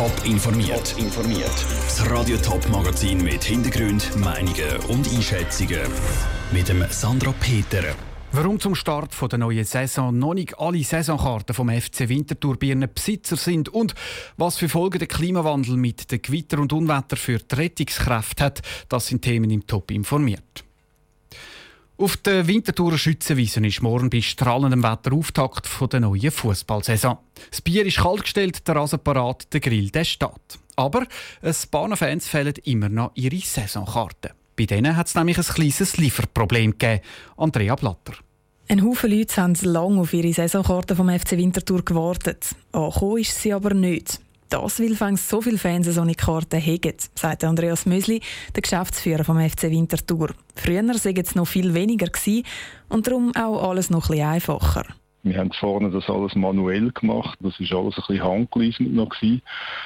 Top informiert. informiert. Das Radio Top Magazin mit Hintergrund, Meinungen und Einschätzungen mit dem Sandra Peter. Warum zum Start der neuen Saison noch nicht alle Saisonkarten vom FC Winterthur Besitzer sind und was für Folgen der Klimawandel mit den Gewitter und Unwetter für die Rettungskräfte hat, das sind Themen im Top informiert. Auf der Winterthurer Schützenwiese ist morgen bei strahlendem Wetter Auftakt der neuen Fußballsaison. Das Bier ist kalt gestellt, der Rasen parat, der Grill der steht. Aber ein paar Fans fehlen immer noch ihre Saisonkarten. Bei denen hat es nämlich ein kleines Lieferproblem gegeben. Andrea Blatter. Ein Haufen Leute haben lange auf ihre Saisonkarte vom FC Winterthur gewartet. Angekommen ist sie aber nicht. Das, weil so viele Fans so eine Karte haben, sagt Andreas Mösli, der Geschäftsführer vom FC Winterthur. Früher sei es noch viel weniger gewesen und darum auch alles noch etwas einfacher. Wir haben vorne das alles manuell gemacht. Das ist alles ein bisschen handgeleisend noch gewesen.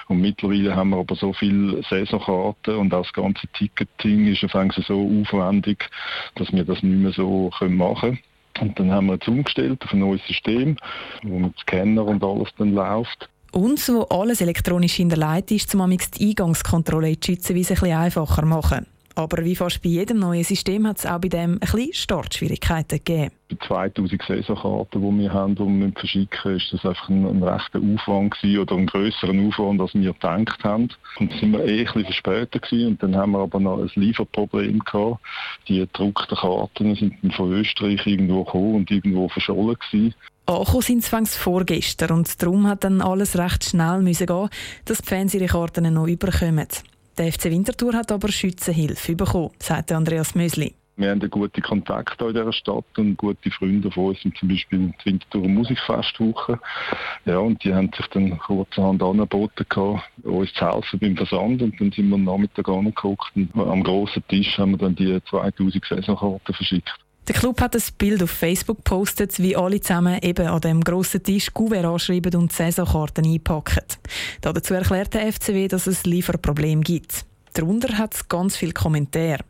Und mittlerweile haben wir aber so viele Saisonkarten und auch das ganze Ticketing ist so aufwendig, dass wir das nicht mehr so machen können. Und dann haben wir jetzt umgestellt auf ein neues System, wo mit Scanner und alles dann läuft. Und wo alles elektronisch hinterlegt ist, um die Eingangskontrolle in die Schützenwiese ein bisschen einfacher machen. Aber wie fast bei jedem neuen System hat es auch bei dem ein bisschen Startschwierigkeiten gegeben. Bei 2000 Saisonkarten, die wir haben, die wir verschicken, ist das einfach ein, ein rechter Aufwand gewesen, oder ein grösseren Aufwand, als wir gedacht haben. Und sind wir eh ein verspätet gewesen, und dann haben wir aber noch ein Lieferproblem gehabt. Die gedruckten Karten sind von Österreich irgendwo gekommen und irgendwo verschollen gewesen. Angekommen sind sie vorgestern und darum hat dann alles recht schnell müssen gehen, dass die Fans ihre Karten noch überkommen. Der FC Winterthur hat aber Schützenhilfe bekommen, sagt Andreas Mösli. Wir haben gute Kontakte in dieser Stadt und gute Freunde von uns sind zum Beispiel die Winterthur Musikfestwoche. Ja, und die haben sich dann kurzerhand angeboten, uns zu helfen beim Versand. Und dann sind wir am Nachmittag angeguckt und am grossen Tisch haben wir dann die 2000 Saisonkarten verschickt. Der Club hat ein Bild auf Facebook gepostet, wie alle zusammen eben an dem grossen Tisch Kuvert anschreiben und Saisonkarten einpacken. Dazu erklärt der FCW, dass es Lieferproblem gibt. Darunter hat es ganz viele Kommentare.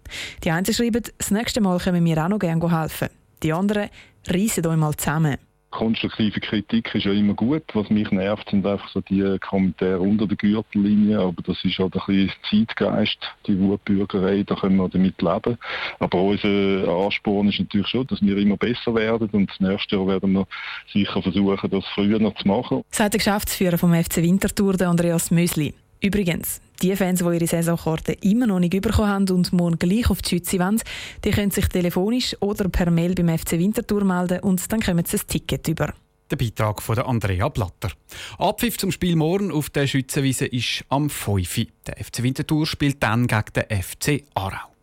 Die einen schreiben, das nächste Mal können wir auch noch gerne helfen. Die anderen reissen euch mal zusammen konstruktive Kritik ist ja immer gut. Was mich nervt, sind einfach so die Kommentare unter der Gürtellinie. Aber das ist halt ein bisschen Zeitgeist, die Wutbürgerei, da können wir damit leben. Aber unser Ansporn ist natürlich schon, dass wir immer besser werden. Und das nächste Jahr werden wir sicher versuchen, das früher noch zu machen. Sagt der Geschäftsführer vom FC Winterthur, Andreas Mösli. Übrigens, die Fans, die ihre Saisonkarte immer noch nicht bekommen haben und morgen gleich auf die Schütze wollen, die können sich telefonisch oder per Mail beim FC Winterthur melden und dann kommen sie ein Ticket über. Der Beitrag von Andrea Blatter. Abpfiff zum Spiel morgen auf der Schützenwiese ist am 5. Der FC Winterthur spielt dann gegen den FC Aarau.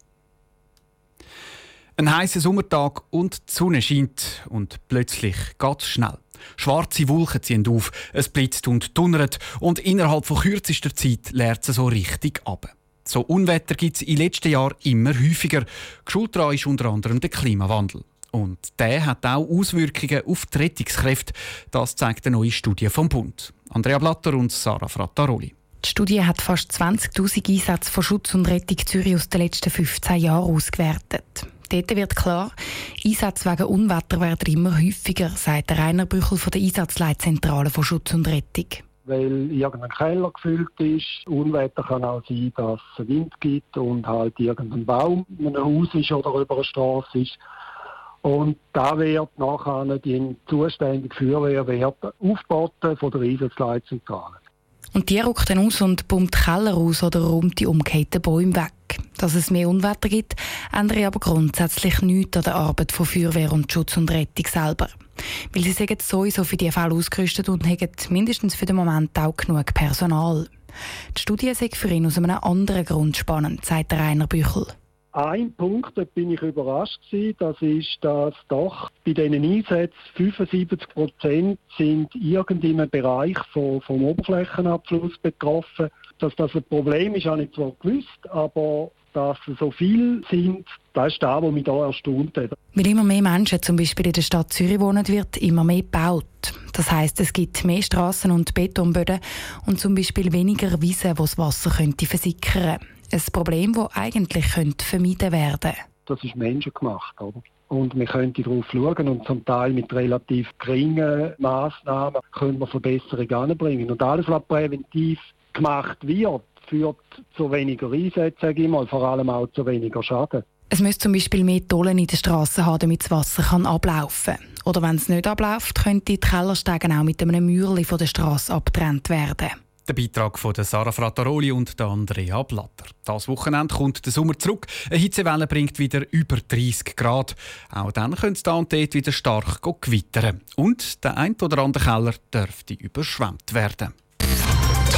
Ein heißer Sommertag und die Sonne scheint und plötzlich geht es schnell. Schwarze Wolken ziehen auf, es blitzt und donnert und innerhalb von kürzester Zeit leert es so richtig ab. So Unwetter gibt es in den letzten Jahren immer häufiger. Geschuld daran ist unter anderem der Klimawandel. Und der hat auch Auswirkungen auf die Rettungskräfte. Das zeigt eine neue Studie vom Bund. Andrea Blatter und Sarah Frattaroli. Die Studie hat fast 20.000 Einsätze von Schutz und Rettung Zürich aus den letzten 15 Jahren ausgewertet. Dort wird klar, Einsätze wegen Unwetter werden immer häufiger, sagt der Rainer Büchel von der Einsatzleitzentrale von Schutz und Rettung weil irgendein Keller gefüllt ist. Unwetter kann auch sein, dass es Wind gibt und halt irgendein Baum in einem Haus ist oder über eine Straße ist. Und da wird nachher die zuständige Feuerwehr wird aufgeboten von der Einsatzleitzentrale. Und die rückt dann aus und pumpt Keller aus oder räumt die umgekehrten Bäume weg. Dass es mehr Unwetter gibt, ändert aber grundsätzlich nichts an der Arbeit von Feuerwehr und Schutz und Rettung selber. Weil sie sind sowieso für diese Fälle ausgerüstet und haben mindestens für den Moment auch genug Personal. Die Studie ist für ihn aus einem anderen Grund spannend, sagt Rainer Büchel. Ein Punkt, da bin ich überrascht gewesen, das ist, dass doch bei diesen Einsätzen 75 Prozent sind irgendeinem Bereich von, vom Oberflächenabfluss betroffen. Dass das ein Problem ist, habe ich zwar gewusst, aber dass so viel sind, das ist das, was mich hier erstaunt hat. Weil immer mehr Menschen zum Beispiel in der Stadt Zürich wohnen, wird immer mehr gebaut. Das heißt, es gibt mehr Straßen und Betonböden und zum Beispiel weniger Wiesen, wo das Wasser könnte versickern könnte. Ein Problem, das eigentlich könnte vermieden werden. Das ist menschengemacht, oder? Und wir könnten darauf schauen und zum Teil mit relativ geringen Massnahmen können wir Verbesserungen anbringen. Und alles, was präventiv gemacht wird, führt zu weniger Einsätzen, sage ich mal, vor allem auch zu weniger Schaden. Es müsste zum Beispiel mehr Tollen in der Straße haben, damit das Wasser kann ablaufen kann. Oder wenn es nicht abläuft, könnte die Kellerstegen auch mit einem Mürli von der Straße abgetrennt werden. Der Beitrag von Sarah Frattaroli und der Andrea Blatter. Das Wochenende kommt der Sommer zurück. Eine Hitzewelle bringt wieder über 30 Grad. Auch dann könnte es da wieder stark gewittern. Und der ein oder andere Keller dürfte überschwemmt werden.